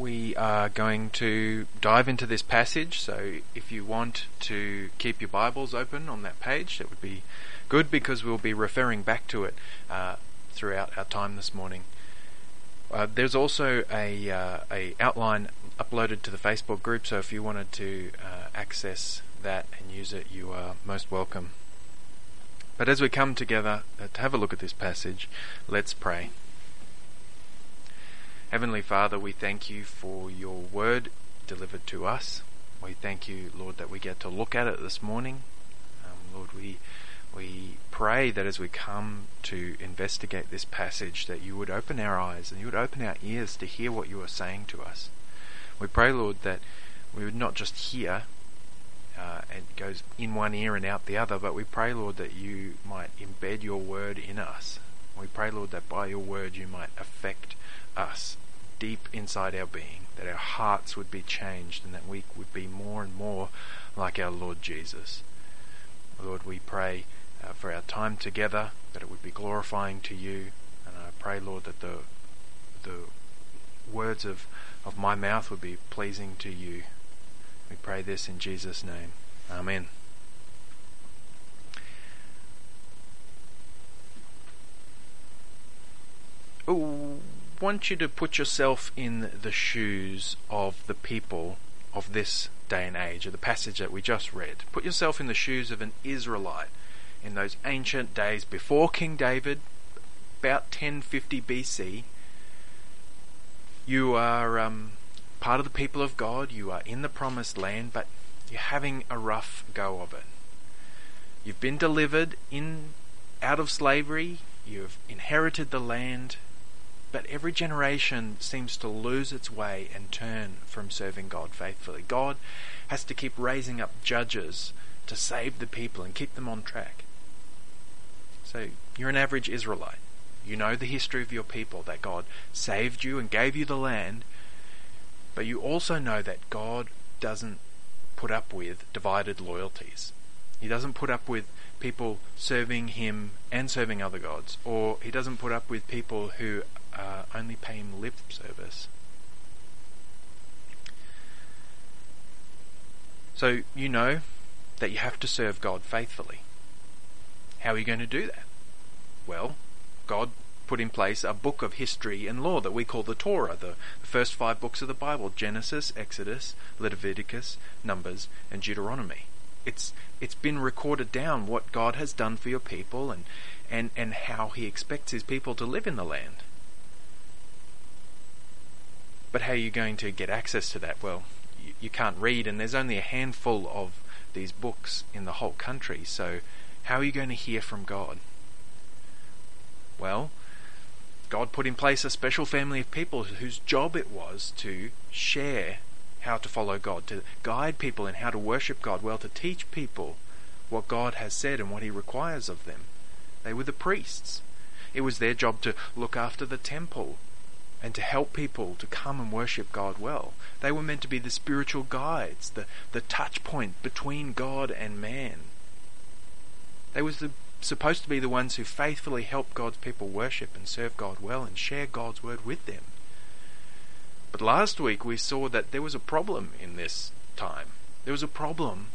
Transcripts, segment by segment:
we are going to dive into this passage. So if you want to keep your Bibles open on that page, that would be good because we'll be referring back to it uh, throughout our time this morning. Uh, there's also a, uh, a outline uploaded to the Facebook group, so if you wanted to uh, access that and use it, you are most welcome. But as we come together uh, to have a look at this passage, let's pray. Heavenly Father, we thank you for your word delivered to us. We thank you, Lord, that we get to look at it this morning. Um, Lord, we we pray that as we come to investigate this passage, that you would open our eyes and you would open our ears to hear what you are saying to us. We pray, Lord, that we would not just hear, uh, it goes in one ear and out the other, but we pray, Lord, that you might embed your word in us. We pray, Lord, that by your word you might affect us deep inside our being, that our hearts would be changed and that we would be more and more like our Lord Jesus. Lord, we pray uh, for our time together, that it would be glorifying to you, and I pray, Lord, that the the words of, of my mouth would be pleasing to you. We pray this in Jesus' name. Amen. Oh, want you to put yourself in the shoes of the people of this day and age, of the passage that we just read. Put yourself in the shoes of an Israelite in those ancient days before King David, about 1050 BC. You are um, part of the people of God, you are in the promised land, but you're having a rough go of it. You've been delivered in out of slavery, you've inherited the land, but every generation seems to lose its way and turn from serving God faithfully. God has to keep raising up judges to save the people and keep them on track. So you're an average Israelite. You know the history of your people, that God saved you and gave you the land, but you also know that God doesn't put up with divided loyalties. He doesn't put up with people serving him and serving other gods, or he doesn't put up with people who uh, only pay him lip service. So you know that you have to serve God faithfully. How are you going to do that? Well, God put in place a book of history and law that we call the Torah, the first five books of the Bible Genesis, Exodus, Leviticus, Numbers, and Deuteronomy. It's it's been recorded down what God has done for your people and, and, and how he expects his people to live in the land. But how are you going to get access to that? Well, you, you can't read, and there's only a handful of these books in the whole country, so how are you going to hear from God? Well, God put in place a special family of people whose job it was to share how to follow God, to guide people in how to worship God well, to teach people what God has said and what He requires of them. They were the priests. It was their job to look after the temple and to help people to come and worship God well. They were meant to be the spiritual guides, the, the touch point between God and man. They was the, supposed to be the ones who faithfully help God's people worship and serve God well and share God's word with them. But last week we saw that there was a problem in this time. There was a problem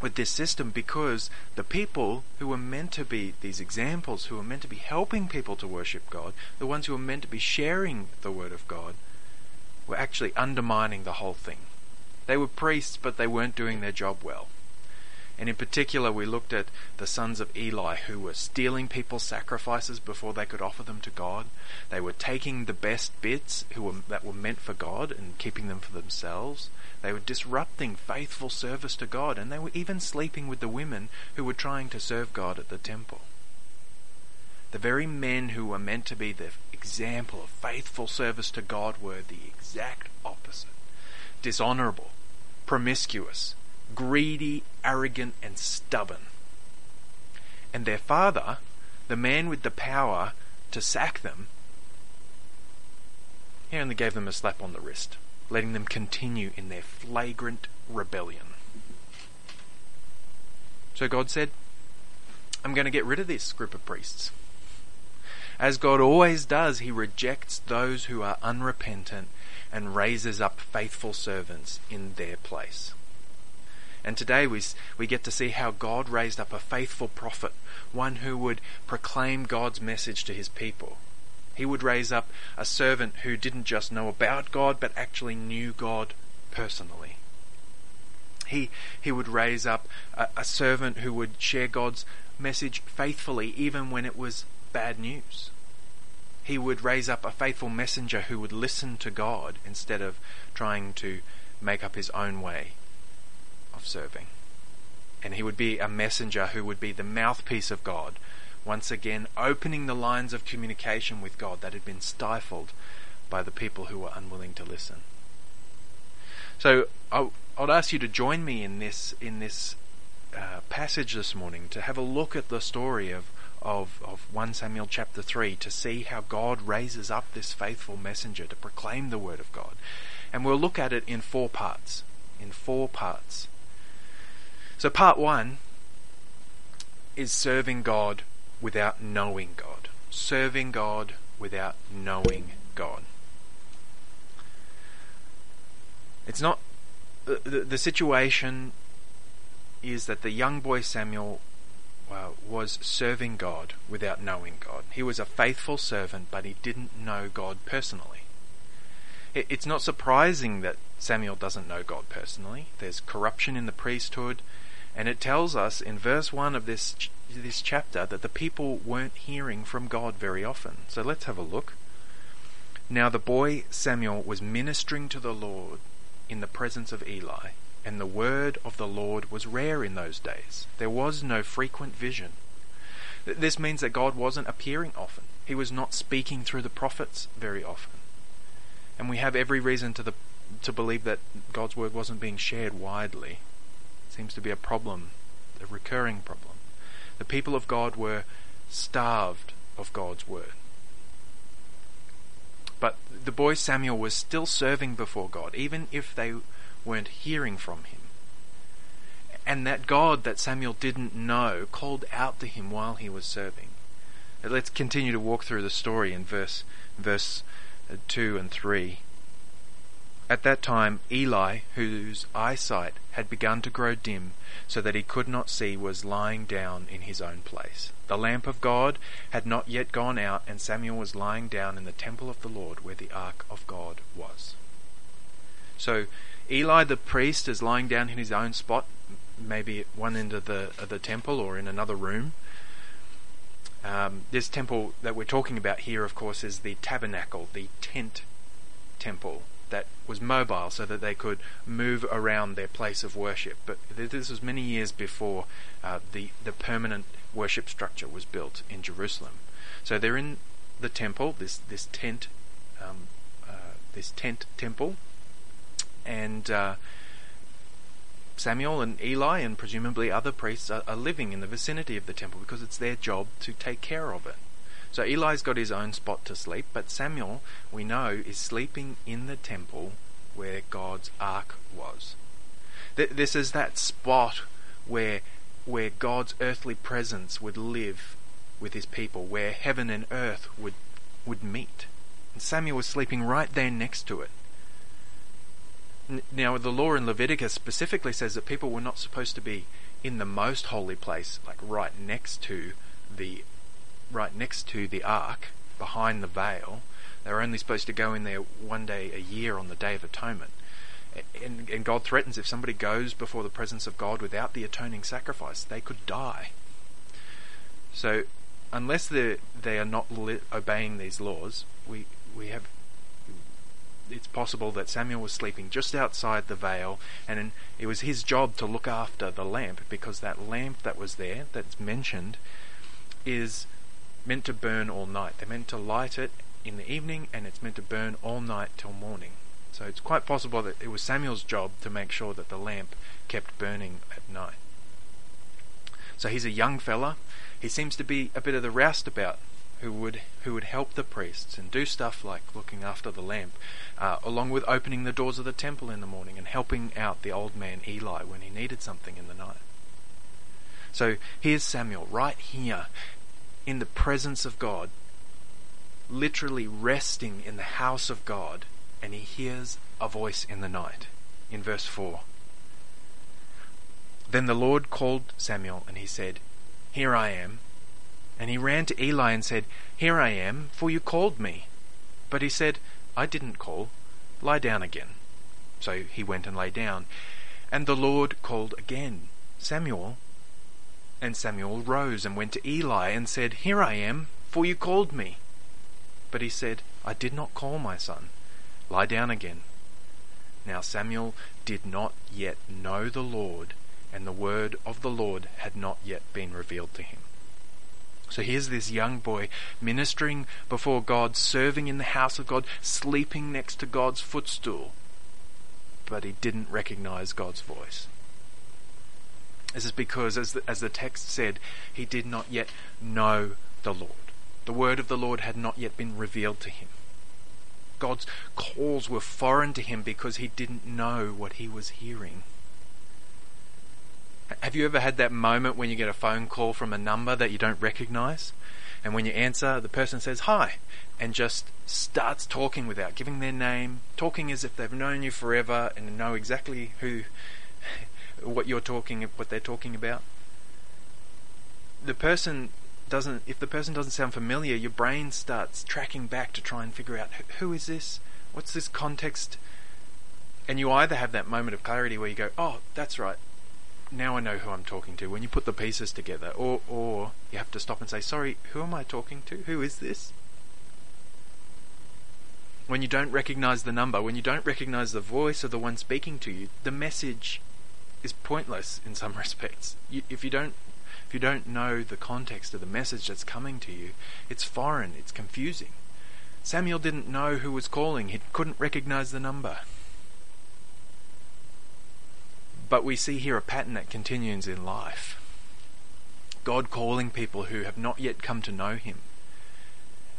with this system because the people who were meant to be these examples, who were meant to be helping people to worship God, the ones who were meant to be sharing the Word of God, were actually undermining the whole thing. They were priests, but they weren't doing their job well. And in particular, we looked at the sons of Eli who were stealing people's sacrifices before they could offer them to God. They were taking the best bits who were, that were meant for God and keeping them for themselves. They were disrupting faithful service to God, and they were even sleeping with the women who were trying to serve God at the temple. The very men who were meant to be the example of faithful service to God were the exact opposite dishonorable, promiscuous, greedy, arrogant, and stubborn. And their father, the man with the power to sack them, he only gave them a slap on the wrist, letting them continue in their flagrant rebellion. So God said, I'm going to get rid of this group of priests. As God always does, He rejects those who are unrepentant and raises up faithful servants in their place. And today we, we get to see how God raised up a faithful prophet, one who would proclaim God's message to his people. He would raise up a servant who didn't just know about God, but actually knew God personally. He, he would raise up a, a servant who would share God's message faithfully, even when it was bad news. He would raise up a faithful messenger who would listen to God instead of trying to make up his own way serving. And he would be a messenger who would be the mouthpiece of God, once again opening the lines of communication with God that had been stifled by the people who were unwilling to listen. So I would ask you to join me in this in this uh, passage this morning to have a look at the story of, of, of 1 Samuel chapter 3 to see how God raises up this faithful messenger to proclaim the word of God. And we'll look at it in four parts. In four parts. So, part one is serving God without knowing God. Serving God without knowing God. It's not. The, the, the situation is that the young boy Samuel uh, was serving God without knowing God. He was a faithful servant, but he didn't know God personally. It, it's not surprising that Samuel doesn't know God personally. There's corruption in the priesthood. And it tells us in verse 1 of this, this chapter that the people weren't hearing from God very often. So let's have a look. Now the boy Samuel was ministering to the Lord in the presence of Eli, and the word of the Lord was rare in those days. There was no frequent vision. This means that God wasn't appearing often. He was not speaking through the prophets very often. And we have every reason to the to believe that God's word wasn't being shared widely seems to be a problem, a recurring problem. The people of God were starved of God's word. But the boy Samuel was still serving before God, even if they weren't hearing from him. And that God that Samuel didn't know called out to him while he was serving. Let's continue to walk through the story in verse verse uh, 2 and 3. At that time, Eli, whose eyesight had begun to grow dim, so that he could not see, was lying down in his own place. The lamp of God had not yet gone out, and Samuel was lying down in the temple of the Lord where the ark of God was. So, Eli the priest is lying down in his own spot, maybe at one end of the, of the temple or in another room. Um, this temple that we're talking about here, of course, is the tabernacle, the tent temple that was mobile so that they could move around their place of worship. But this was many years before uh, the, the permanent worship structure was built in Jerusalem. So they're in the temple, this, this tent, um, uh, this tent temple, and uh, Samuel and Eli and presumably other priests are, are living in the vicinity of the temple because it's their job to take care of it. So Eli's got his own spot to sleep, but Samuel, we know, is sleeping in the temple where God's ark was. This is that spot where where God's earthly presence would live with his people, where heaven and earth would would meet. And Samuel was sleeping right there next to it. Now, the law in Leviticus specifically says that people were not supposed to be in the most holy place, like right next to the right next to the ark, behind the veil. They were only supposed to go in there one day a year on the Day of Atonement. And, and God threatens if somebody goes before the presence of God without the atoning sacrifice, they could die. So, unless they are not li- obeying these laws, we we have it's possible that Samuel was sleeping just outside the veil, and it was his job to look after the lamp because that lamp that was there, that's mentioned, is meant to burn all night. They're meant to light it in the evening and it's meant to burn all night till morning. So it's quite possible that it was Samuel's job to make sure that the lamp kept burning at night. So he's a young fella. He seems to be a bit of the roustabout who would who would help the priests and do stuff like looking after the lamp, uh, along with opening the doors of the temple in the morning and helping out the old man Eli when he needed something in the night. So here's Samuel right here in the presence of God, literally resting in the house of God, and he hears a voice in the night. In verse 4. Then the Lord called Samuel, and he said, Here I am. And he ran to Eli and said, Here I am, for you called me. But he said, I didn't call. Lie down again. So he went and lay down. And the Lord called again, Samuel. And Samuel rose and went to Eli and said, Here I am, for you called me. But he said, I did not call my son. Lie down again. Now Samuel did not yet know the Lord, and the word of the Lord had not yet been revealed to him. So here's this young boy ministering before God, serving in the house of God, sleeping next to God's footstool. But he didn't recognize God's voice. This is because, as the, as the text said, he did not yet know the Lord. The word of the Lord had not yet been revealed to him. God's calls were foreign to him because he didn't know what he was hearing. Have you ever had that moment when you get a phone call from a number that you don't recognize? And when you answer, the person says hi and just starts talking without giving their name, talking as if they've known you forever and know exactly who what you're talking what they're talking about. The person doesn't if the person doesn't sound familiar, your brain starts tracking back to try and figure out who is this? What's this context? And you either have that moment of clarity where you go, "Oh, that's right now I know who I'm talking to. When you put the pieces together, or or you have to stop and say, "Sorry, who am I talking to? Who is this?" When you don't recognize the number, when you don't recognize the voice of the one speaking to you, the message is pointless in some respects. You, if you don't if you don't know the context of the message that's coming to you, it's foreign, it's confusing. Samuel didn't know who was calling. He couldn't recognize the number. But we see here a pattern that continues in life. God calling people who have not yet come to know Him.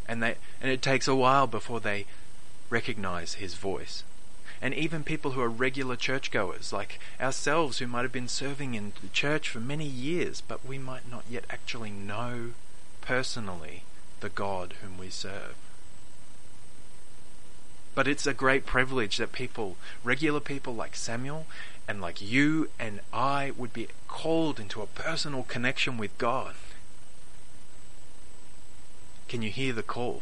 And, they, and it takes a while before they recognize His voice. And even people who are regular churchgoers, like ourselves, who might have been serving in the church for many years, but we might not yet actually know personally the God whom we serve. But it's a great privilege that people, regular people like Samuel and like you and I, would be called into a personal connection with God. Can you hear the call?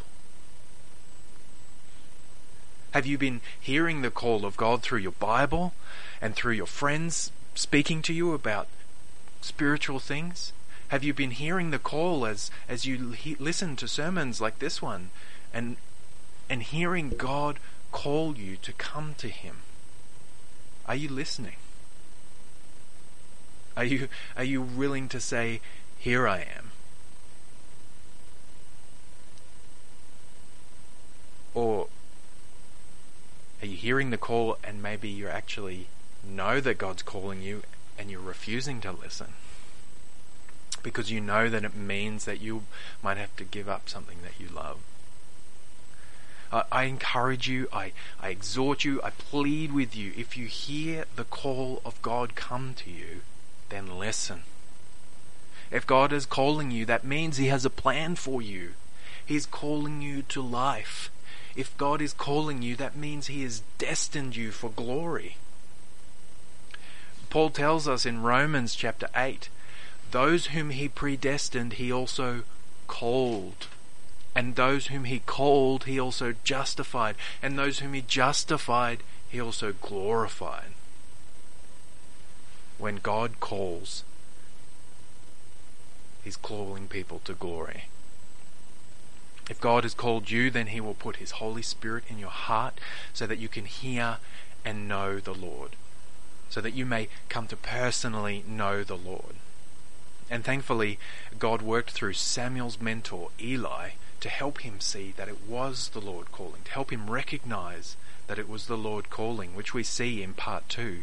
Have you been hearing the call of God through your Bible and through your friends speaking to you about spiritual things? Have you been hearing the call as as you he- listen to sermons like this one and and hearing God call you to come to Him? Are you listening? Are you, are you willing to say, Here I am? Or hearing the call and maybe you actually know that God's calling you and you're refusing to listen? Because you know that it means that you might have to give up something that you love. I, I encourage you, I, I exhort you, I plead with you. If you hear the call of God come to you, then listen. If God is calling you, that means He has a plan for you. He's calling you to life. If God is calling you, that means He has destined you for glory. Paul tells us in Romans chapter 8 those whom He predestined, He also called. And those whom he called, he also justified. And those whom he justified, he also glorified. When God calls, he's calling people to glory. If God has called you, then he will put his Holy Spirit in your heart so that you can hear and know the Lord. So that you may come to personally know the Lord. And thankfully, God worked through Samuel's mentor, Eli, to help him see that it was the Lord calling, to help him recognize that it was the Lord calling, which we see in part two.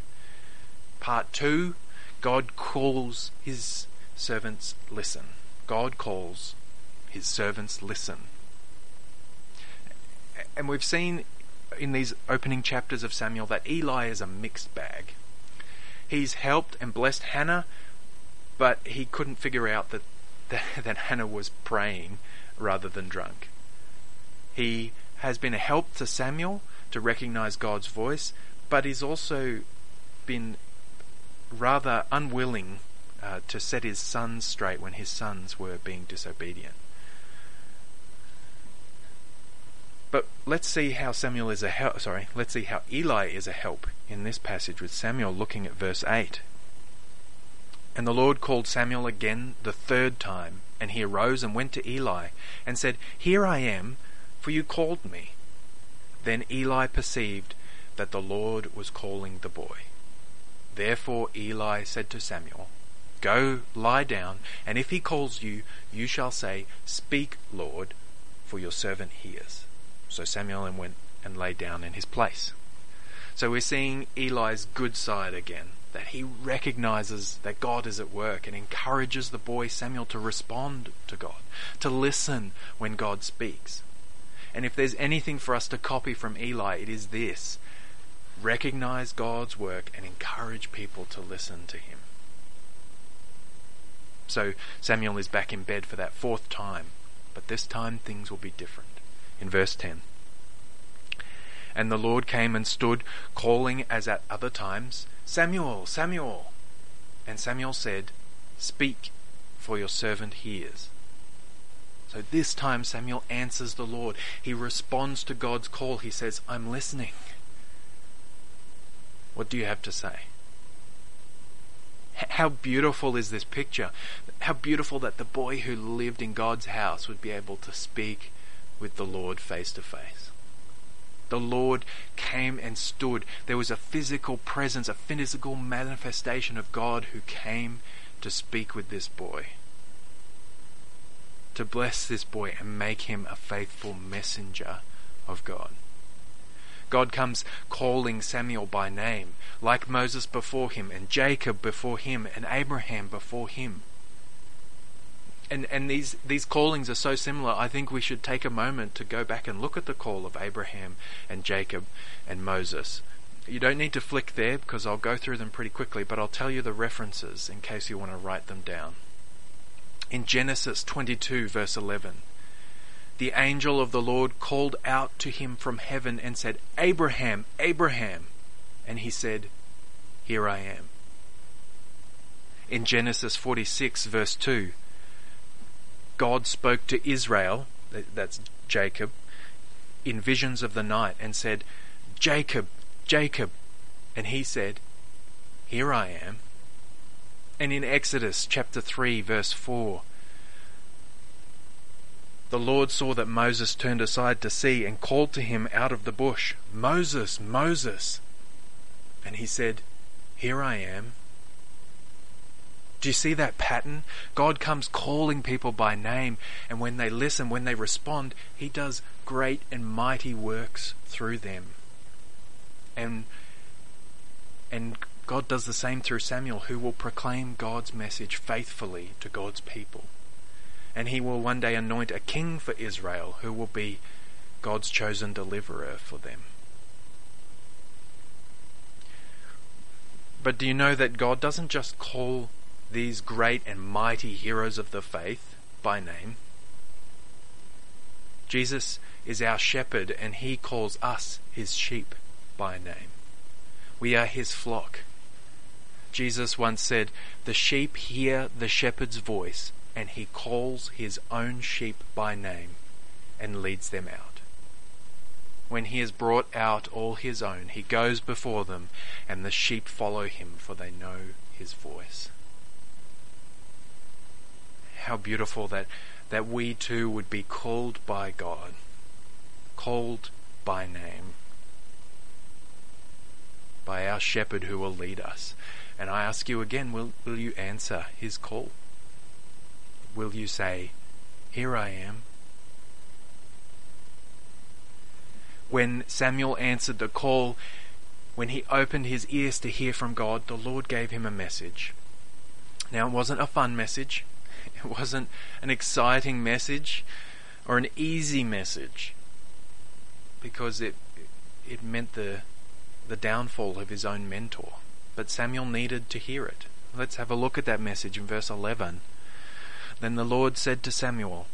Part two, God calls his servants listen. God calls his servants listen. And we've seen in these opening chapters of Samuel that Eli is a mixed bag. He's helped and blessed Hannah, but he couldn't figure out that, that, that Hannah was praying rather than drunk. He has been a help to Samuel, to recognize God's voice, but he's also been rather unwilling uh, to set his sons straight when his sons were being disobedient. But let's see how Samuel is a. Sorry, let's see how Eli is a help in this passage with Samuel looking at verse 8. And the Lord called Samuel again the third time, and he arose and went to Eli, and said, Here I am, for you called me. Then Eli perceived that the Lord was calling the boy. Therefore Eli said to Samuel, Go, lie down, and if he calls you, you shall say, Speak, Lord, for your servant hears. So Samuel went and lay down in his place. So we're seeing Eli's good side again, that he recognizes that God is at work and encourages the boy Samuel to respond to God, to listen when God speaks. And if there's anything for us to copy from Eli, it is this recognize God's work and encourage people to listen to him. So Samuel is back in bed for that fourth time, but this time things will be different. In verse 10. And the Lord came and stood, calling as at other times, Samuel, Samuel. And Samuel said, Speak, for your servant hears. So this time Samuel answers the Lord. He responds to God's call. He says, I'm listening. What do you have to say? How beautiful is this picture? How beautiful that the boy who lived in God's house would be able to speak with the Lord face to face. The Lord came and stood. There was a physical presence, a physical manifestation of God who came to speak with this boy. To bless this boy and make him a faithful messenger of God. God comes calling Samuel by name, like Moses before him, and Jacob before him, and Abraham before him. And, and these, these callings are so similar, I think we should take a moment to go back and look at the call of Abraham and Jacob and Moses. You don't need to flick there because I'll go through them pretty quickly, but I'll tell you the references in case you want to write them down. In Genesis 22, verse 11, the angel of the Lord called out to him from heaven and said, Abraham, Abraham. And he said, Here I am. In Genesis 46, verse 2, God spoke to Israel, that's Jacob, in visions of the night and said, Jacob, Jacob. And he said, Here I am. And in Exodus chapter 3, verse 4, the Lord saw that Moses turned aside to see and called to him out of the bush, Moses, Moses. And he said, Here I am. Do you see that pattern? God comes calling people by name, and when they listen, when they respond, He does great and mighty works through them. And, and God does the same through Samuel, who will proclaim God's message faithfully to God's people and he will one day anoint a king for Israel who will be God's chosen deliverer for them. But do you know that God doesn't just call these great and mighty heroes of the faith by name? Jesus is our shepherd and he calls us his sheep by name. We are his flock. Jesus once said, The sheep hear the shepherd's voice and he calls his own sheep by name and leads them out. When he has brought out all his own, he goes before them, and the sheep follow him, for they know his voice. How beautiful that, that we too would be called by God, called by name, by our shepherd who will lead us. And I ask you again, will, will you answer his call? will you say, Here I am? When Samuel answered the call, when he opened his ears to hear from God, the Lord gave him a message. Now, it wasn't a fun message, it wasn't an exciting message or an easy message because it, it meant the, the downfall of his own mentor. But Samuel needed to hear it. Let's have a look at that message in verse 11. Then the Lord said to Samuel,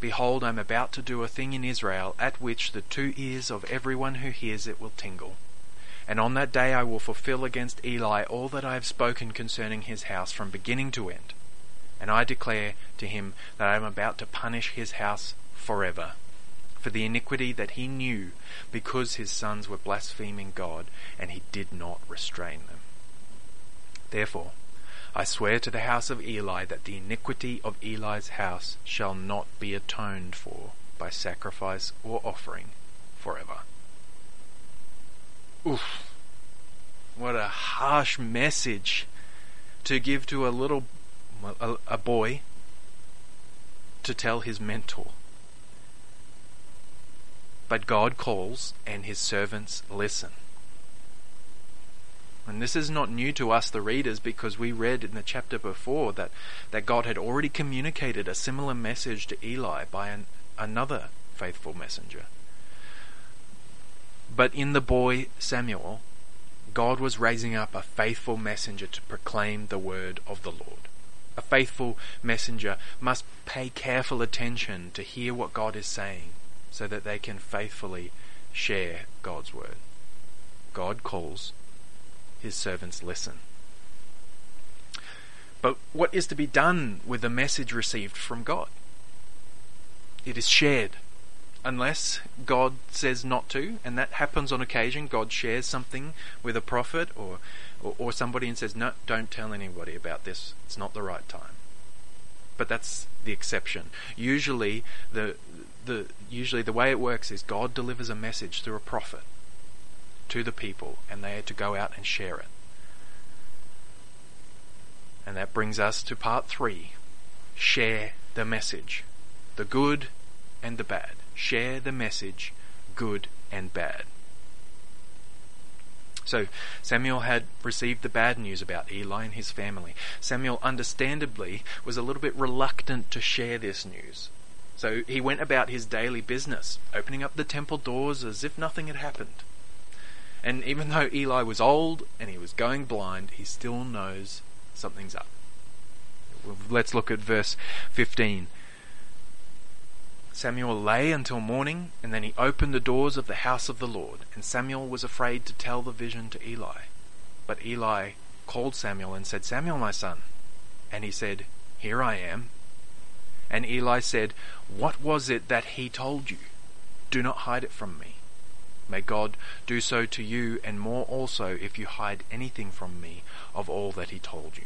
Behold, I am about to do a thing in Israel at which the two ears of everyone who hears it will tingle. And on that day I will fulfill against Eli all that I have spoken concerning his house from beginning to end. And I declare to him that I am about to punish his house forever for the iniquity that he knew because his sons were blaspheming God and he did not restrain them. Therefore, I swear to the house of Eli that the iniquity of Eli's house shall not be atoned for by sacrifice or offering forever. Oof. What a harsh message to give to a little a, a boy to tell his mentor. But God calls and his servants listen. And this is not new to us, the readers, because we read in the chapter before that, that God had already communicated a similar message to Eli by an, another faithful messenger. But in the boy Samuel, God was raising up a faithful messenger to proclaim the word of the Lord. A faithful messenger must pay careful attention to hear what God is saying so that they can faithfully share God's word. God calls his servants listen. But what is to be done with the message received from God? It is shared. Unless God says not to, and that happens on occasion, God shares something with a prophet or, or, or somebody and says, No, don't tell anybody about this. It's not the right time. But that's the exception. Usually the the usually the way it works is God delivers a message through a prophet to the people, and they are to go out and share it. And that brings us to part three share the message. The good and the bad. Share the message, good and bad. So Samuel had received the bad news about Eli and his family. Samuel, understandably, was a little bit reluctant to share this news. So he went about his daily business, opening up the temple doors as if nothing had happened. And even though Eli was old and he was going blind, he still knows something's up. Let's look at verse 15. Samuel lay until morning, and then he opened the doors of the house of the Lord. And Samuel was afraid to tell the vision to Eli. But Eli called Samuel and said, Samuel, my son. And he said, Here I am. And Eli said, What was it that he told you? Do not hide it from me. May God do so to you and more also if you hide anything from me of all that he told you.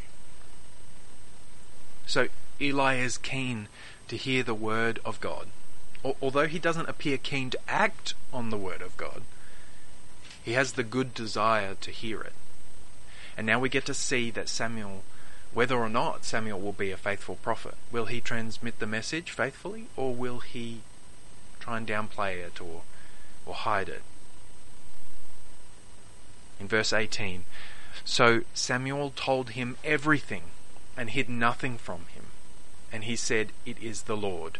So Eli is keen to hear the word of God. Although he doesn't appear keen to act on the word of God, he has the good desire to hear it. And now we get to see that Samuel, whether or not Samuel will be a faithful prophet, will he transmit the message faithfully or will he try and downplay it or, or hide it? in verse 18. So Samuel told him everything and hid nothing from him. And he said, It is the Lord.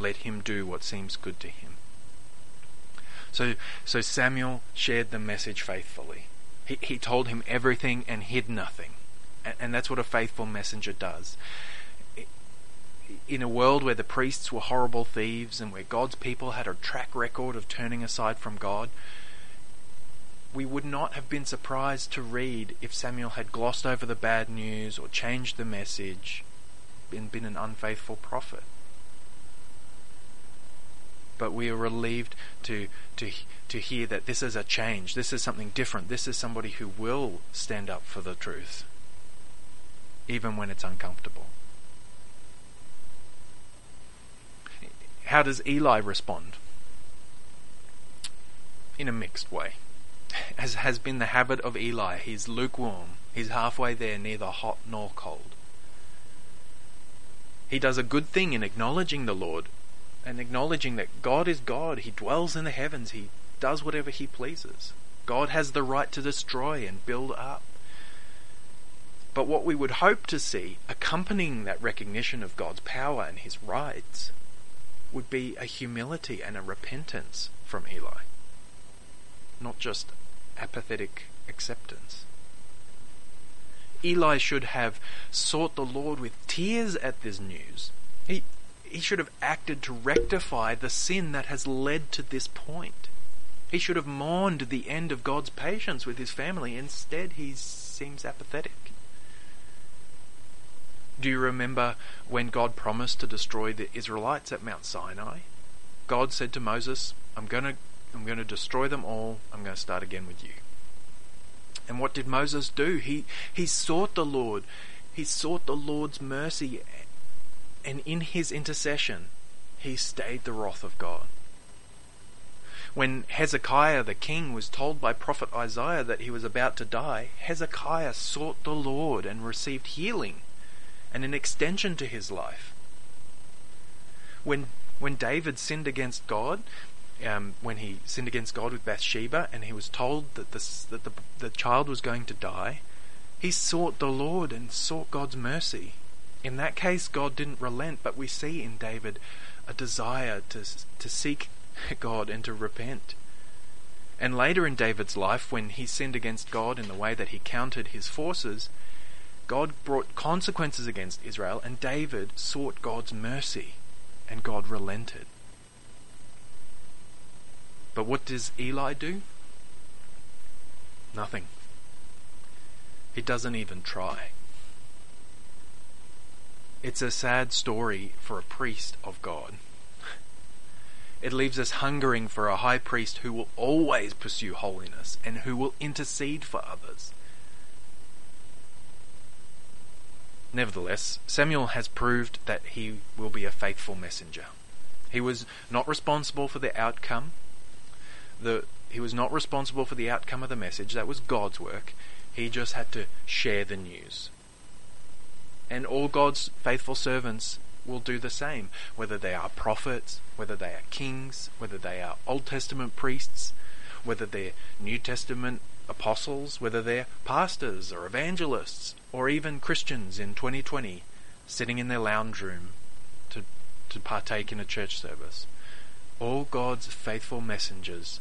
Let him do what seems good to him. So, so Samuel shared the message faithfully. He, he told him everything and hid nothing. And, and that's what a faithful messenger does. In a world where the priests were horrible thieves and where God's people had a track record of turning aside from God, we would not have been surprised to read if Samuel had glossed over the bad news or changed the message and been an unfaithful prophet. But we are relieved to, to, to hear that this is a change. This is something different. This is somebody who will stand up for the truth, even when it's uncomfortable. How does Eli respond? In a mixed way as has been the habit of Eli, he's lukewarm. He's halfway there, neither hot nor cold. He does a good thing in acknowledging the Lord and acknowledging that God is God. He dwells in the heavens. He does whatever he pleases. God has the right to destroy and build up. But what we would hope to see accompanying that recognition of God's power and his rights would be a humility and a repentance from Eli. Not just apathetic acceptance. Eli should have sought the Lord with tears at this news. He, he should have acted to rectify the sin that has led to this point. He should have mourned the end of God's patience with his family. Instead, he seems apathetic. Do you remember when God promised to destroy the Israelites at Mount Sinai? God said to Moses, I'm going to I'm going to destroy them all. I'm going to start again with you. And what did Moses do? He he sought the Lord. He sought the Lord's mercy and in his intercession he stayed the wrath of God. When Hezekiah the king was told by prophet Isaiah that he was about to die, Hezekiah sought the Lord and received healing and an extension to his life. When when David sinned against God, um, when he sinned against God with Bathsheba, and he was told that the that the the child was going to die, he sought the Lord and sought God's mercy. In that case, God didn't relent, but we see in David a desire to to seek God and to repent. And later in David's life, when he sinned against God in the way that he countered his forces, God brought consequences against Israel, and David sought God's mercy, and God relented. But what does Eli do? Nothing. He doesn't even try. It's a sad story for a priest of God. It leaves us hungering for a high priest who will always pursue holiness and who will intercede for others. Nevertheless, Samuel has proved that he will be a faithful messenger. He was not responsible for the outcome. The, he was not responsible for the outcome of the message. That was God's work. He just had to share the news. And all God's faithful servants will do the same, whether they are prophets, whether they are kings, whether they are Old Testament priests, whether they're New Testament apostles, whether they're pastors or evangelists, or even Christians in 2020 sitting in their lounge room to, to partake in a church service. All God's faithful messengers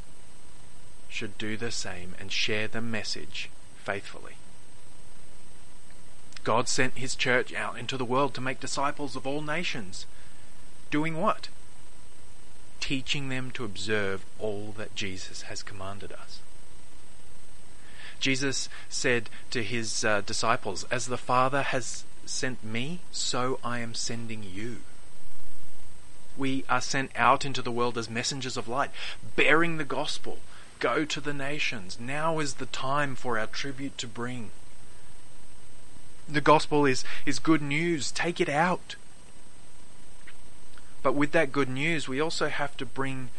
should do the same and share the message faithfully. God sent his church out into the world to make disciples of all nations. Doing what? Teaching them to observe all that Jesus has commanded us. Jesus said to his uh, disciples, As the Father has sent me, so I am sending you. We are sent out into the world as messengers of light, bearing the gospel. Go to the nations. Now is the time for our tribute to bring. The gospel is, is good news. Take it out. But with that good news, we also have to bring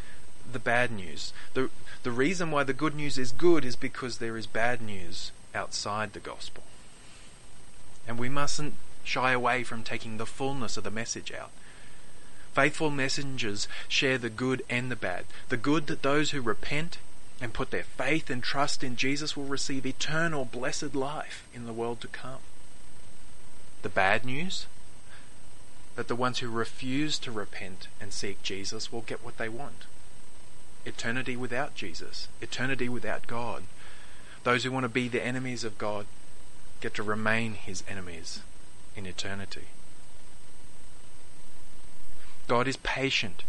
the bad news. The, the reason why the good news is good is because there is bad news outside the gospel. And we mustn't shy away from taking the fullness of the message out. Faithful messengers share the good and the bad. The good that those who repent and put their faith and trust in Jesus will receive eternal blessed life in the world to come. The bad news that the ones who refuse to repent and seek Jesus will get what they want eternity without Jesus, eternity without God. Those who want to be the enemies of God get to remain his enemies in eternity. God is patient.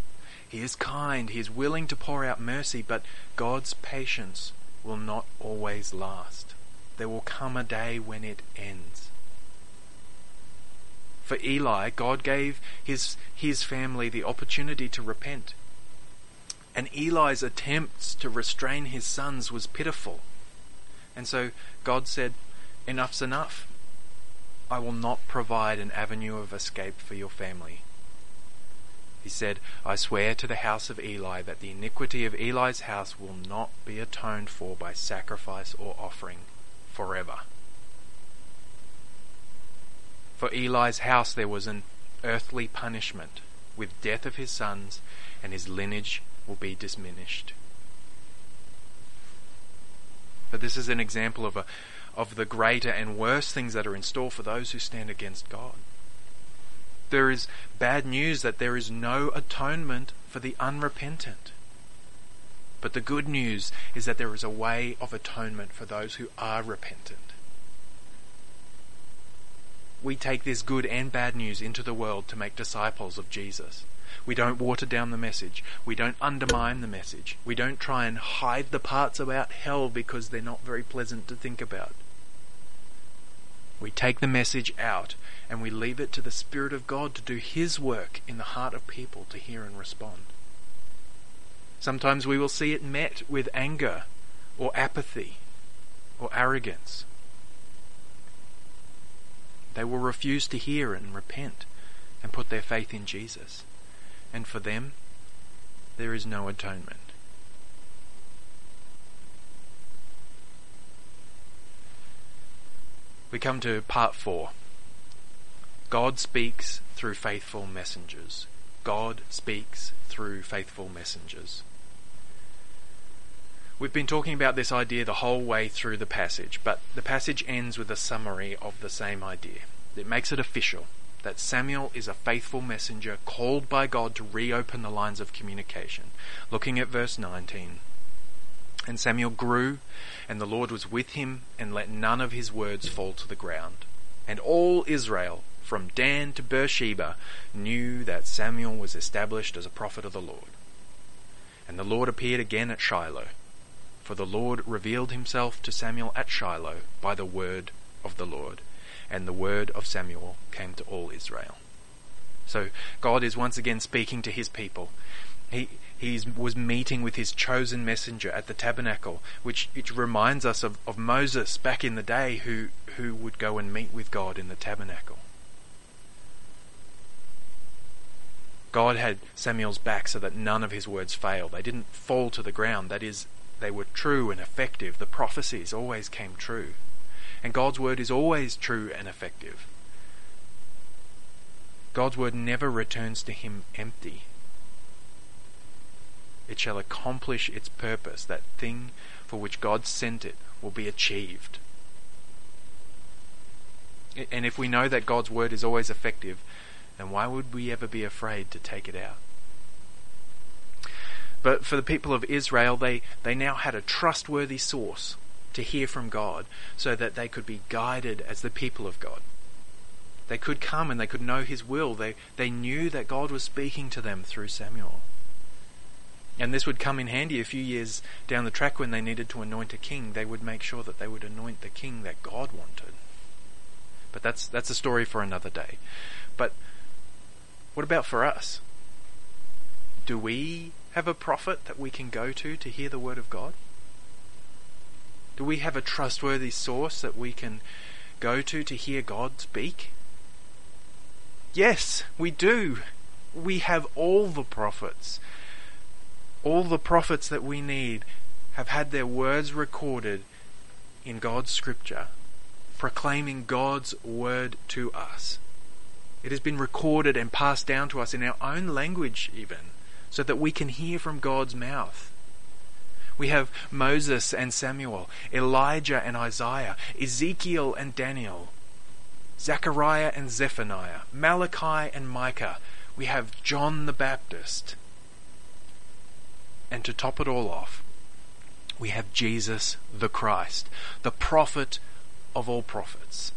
He is kind. He is willing to pour out mercy, but God's patience will not always last. There will come a day when it ends. For Eli, God gave his, his family the opportunity to repent. And Eli's attempts to restrain his sons was pitiful. And so God said, Enough's enough. I will not provide an avenue of escape for your family. He said, I swear to the house of Eli that the iniquity of Eli's house will not be atoned for by sacrifice or offering forever. For Eli's house there was an earthly punishment with death of his sons and his lineage will be diminished. But this is an example of a of the greater and worse things that are in store for those who stand against God. There is bad news that there is no atonement for the unrepentant. But the good news is that there is a way of atonement for those who are repentant. We take this good and bad news into the world to make disciples of Jesus. We don't water down the message. We don't undermine the message. We don't try and hide the parts about hell because they're not very pleasant to think about. We take the message out and we leave it to the Spirit of God to do His work in the heart of people to hear and respond. Sometimes we will see it met with anger or apathy or arrogance. They will refuse to hear and repent and put their faith in Jesus. And for them, there is no atonement. We come to part four. God speaks through faithful messengers. God speaks through faithful messengers. We've been talking about this idea the whole way through the passage, but the passage ends with a summary of the same idea. It makes it official that Samuel is a faithful messenger called by God to reopen the lines of communication. Looking at verse 19. And Samuel grew, and the Lord was with him, and let none of his words fall to the ground. And all Israel, from Dan to Beersheba, knew that Samuel was established as a prophet of the Lord. And the Lord appeared again at Shiloh for the Lord revealed himself to Samuel at Shiloh by the word of the Lord, and the word of Samuel came to all Israel. So God is once again speaking to his people. He he was meeting with his chosen messenger at the tabernacle, which, which reminds us of, of Moses back in the day who, who would go and meet with God in the tabernacle. God had Samuel's back so that none of his words fail. They didn't fall to the ground. That is, they were true and effective. The prophecies always came true. And God's word is always true and effective. God's word never returns to him empty. It shall accomplish its purpose. That thing for which God sent it will be achieved. And if we know that God's word is always effective, then why would we ever be afraid to take it out? But for the people of Israel, they, they now had a trustworthy source to hear from God so that they could be guided as the people of God. They could come and they could know His will. They, they knew that God was speaking to them through Samuel. And this would come in handy a few years down the track when they needed to anoint a king. They would make sure that they would anoint the king that God wanted. But that's, that's a story for another day. But what about for us? Do we have a prophet that we can go to to hear the word of God? Do we have a trustworthy source that we can go to to hear God speak? Yes, we do. We have all the prophets. All the prophets that we need have had their words recorded in God's scripture, proclaiming God's word to us. It has been recorded and passed down to us in our own language, even so that we can hear from God's mouth. We have Moses and Samuel, Elijah and Isaiah, Ezekiel and Daniel, Zechariah and Zephaniah, Malachi and Micah. We have John the Baptist. And to top it all off, we have Jesus the Christ, the prophet of all prophets.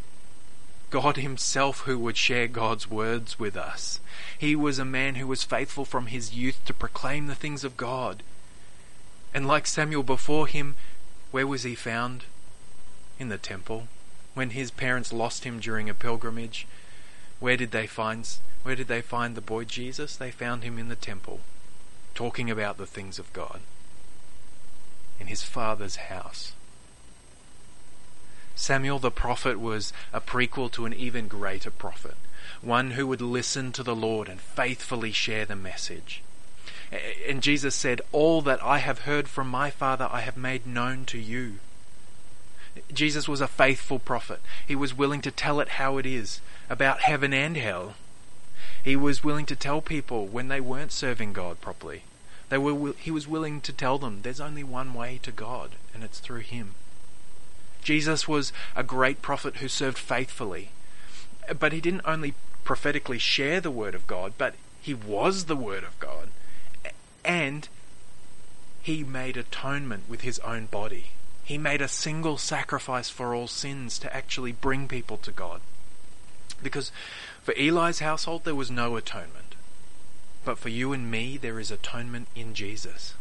God Himself who would share God's words with us. He was a man who was faithful from his youth to proclaim the things of God. And like Samuel before him, where was he found? In the temple. When his parents lost him during a pilgrimage, where did they find where did they find the boy Jesus? They found him in the temple, talking about the things of God. In his father's house. Samuel the prophet was a prequel to an even greater prophet, one who would listen to the Lord and faithfully share the message. And Jesus said, All that I have heard from my Father I have made known to you. Jesus was a faithful prophet. He was willing to tell it how it is, about heaven and hell. He was willing to tell people when they weren't serving God properly. They were, he was willing to tell them there's only one way to God, and it's through Him. Jesus was a great prophet who served faithfully. But he didn't only prophetically share the Word of God, but he was the Word of God. And he made atonement with his own body. He made a single sacrifice for all sins to actually bring people to God. Because for Eli's household there was no atonement. But for you and me there is atonement in Jesus.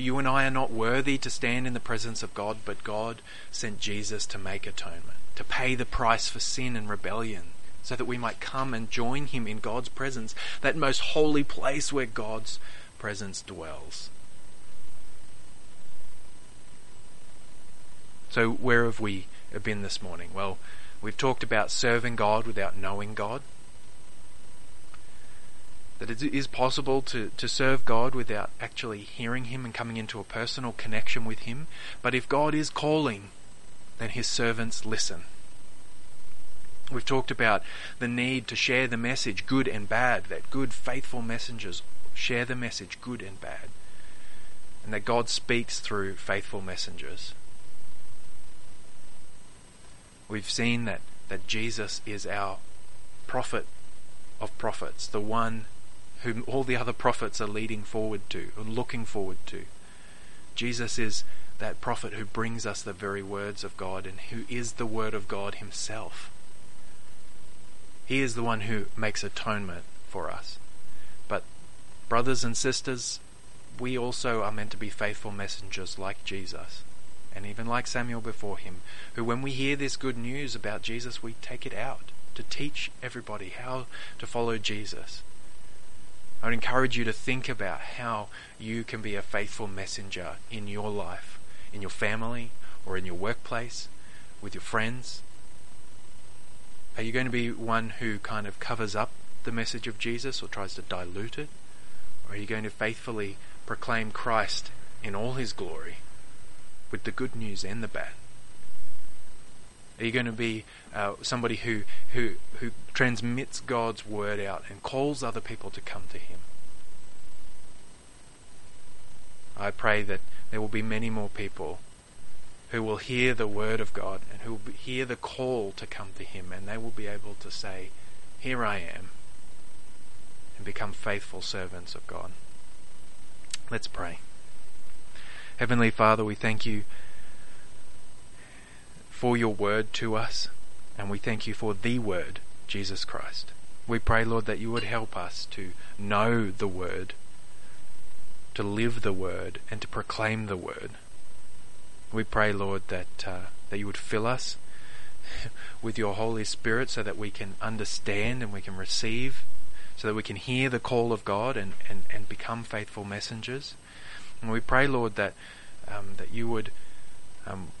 You and I are not worthy to stand in the presence of God, but God sent Jesus to make atonement, to pay the price for sin and rebellion, so that we might come and join Him in God's presence, that most holy place where God's presence dwells. So, where have we been this morning? Well, we've talked about serving God without knowing God. That it is possible to, to serve God without actually hearing Him and coming into a personal connection with Him. But if God is calling, then His servants listen. We've talked about the need to share the message, good and bad, that good, faithful messengers share the message, good and bad, and that God speaks through faithful messengers. We've seen that, that Jesus is our prophet of prophets, the one whom all the other prophets are leading forward to and looking forward to. Jesus is that prophet who brings us the very words of God and who is the Word of God Himself. He is the one who makes atonement for us. But, brothers and sisters, we also are meant to be faithful messengers like Jesus and even like Samuel before him, who, when we hear this good news about Jesus, we take it out to teach everybody how to follow Jesus. I would encourage you to think about how you can be a faithful messenger in your life, in your family, or in your workplace, with your friends. Are you going to be one who kind of covers up the message of Jesus or tries to dilute it? Or are you going to faithfully proclaim Christ in all his glory? with the good news and the bad? Are you going to be uh, somebody who, who, who transmits God's word out and calls other people to come to Him? I pray that there will be many more people who will hear the word of God and who will hear the call to come to Him and they will be able to say, Here I am, and become faithful servants of God. Let's pray. Heavenly Father, we thank you for your word to us, and we thank you for the word, Jesus Christ. We pray, Lord, that you would help us to know the word, to live the word, and to proclaim the word. We pray, Lord, that uh, that you would fill us with your Holy Spirit so that we can understand and we can receive, so that we can hear the call of God and, and, and become faithful messengers. And we pray, Lord, that um, that you would um,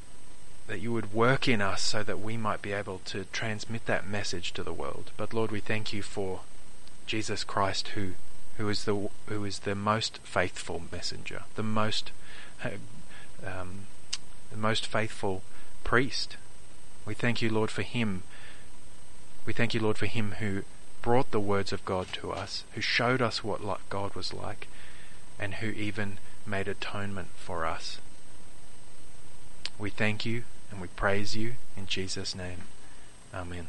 that you would work in us so that we might be able to transmit that message to the world. But Lord, we thank you for Jesus Christ, who who is the who is the most faithful messenger, the most um, the most faithful priest. We thank you, Lord, for him. We thank you, Lord, for him who brought the words of God to us, who showed us what God was like, and who even made atonement for us. We thank you and we praise you in Jesus' name. Amen.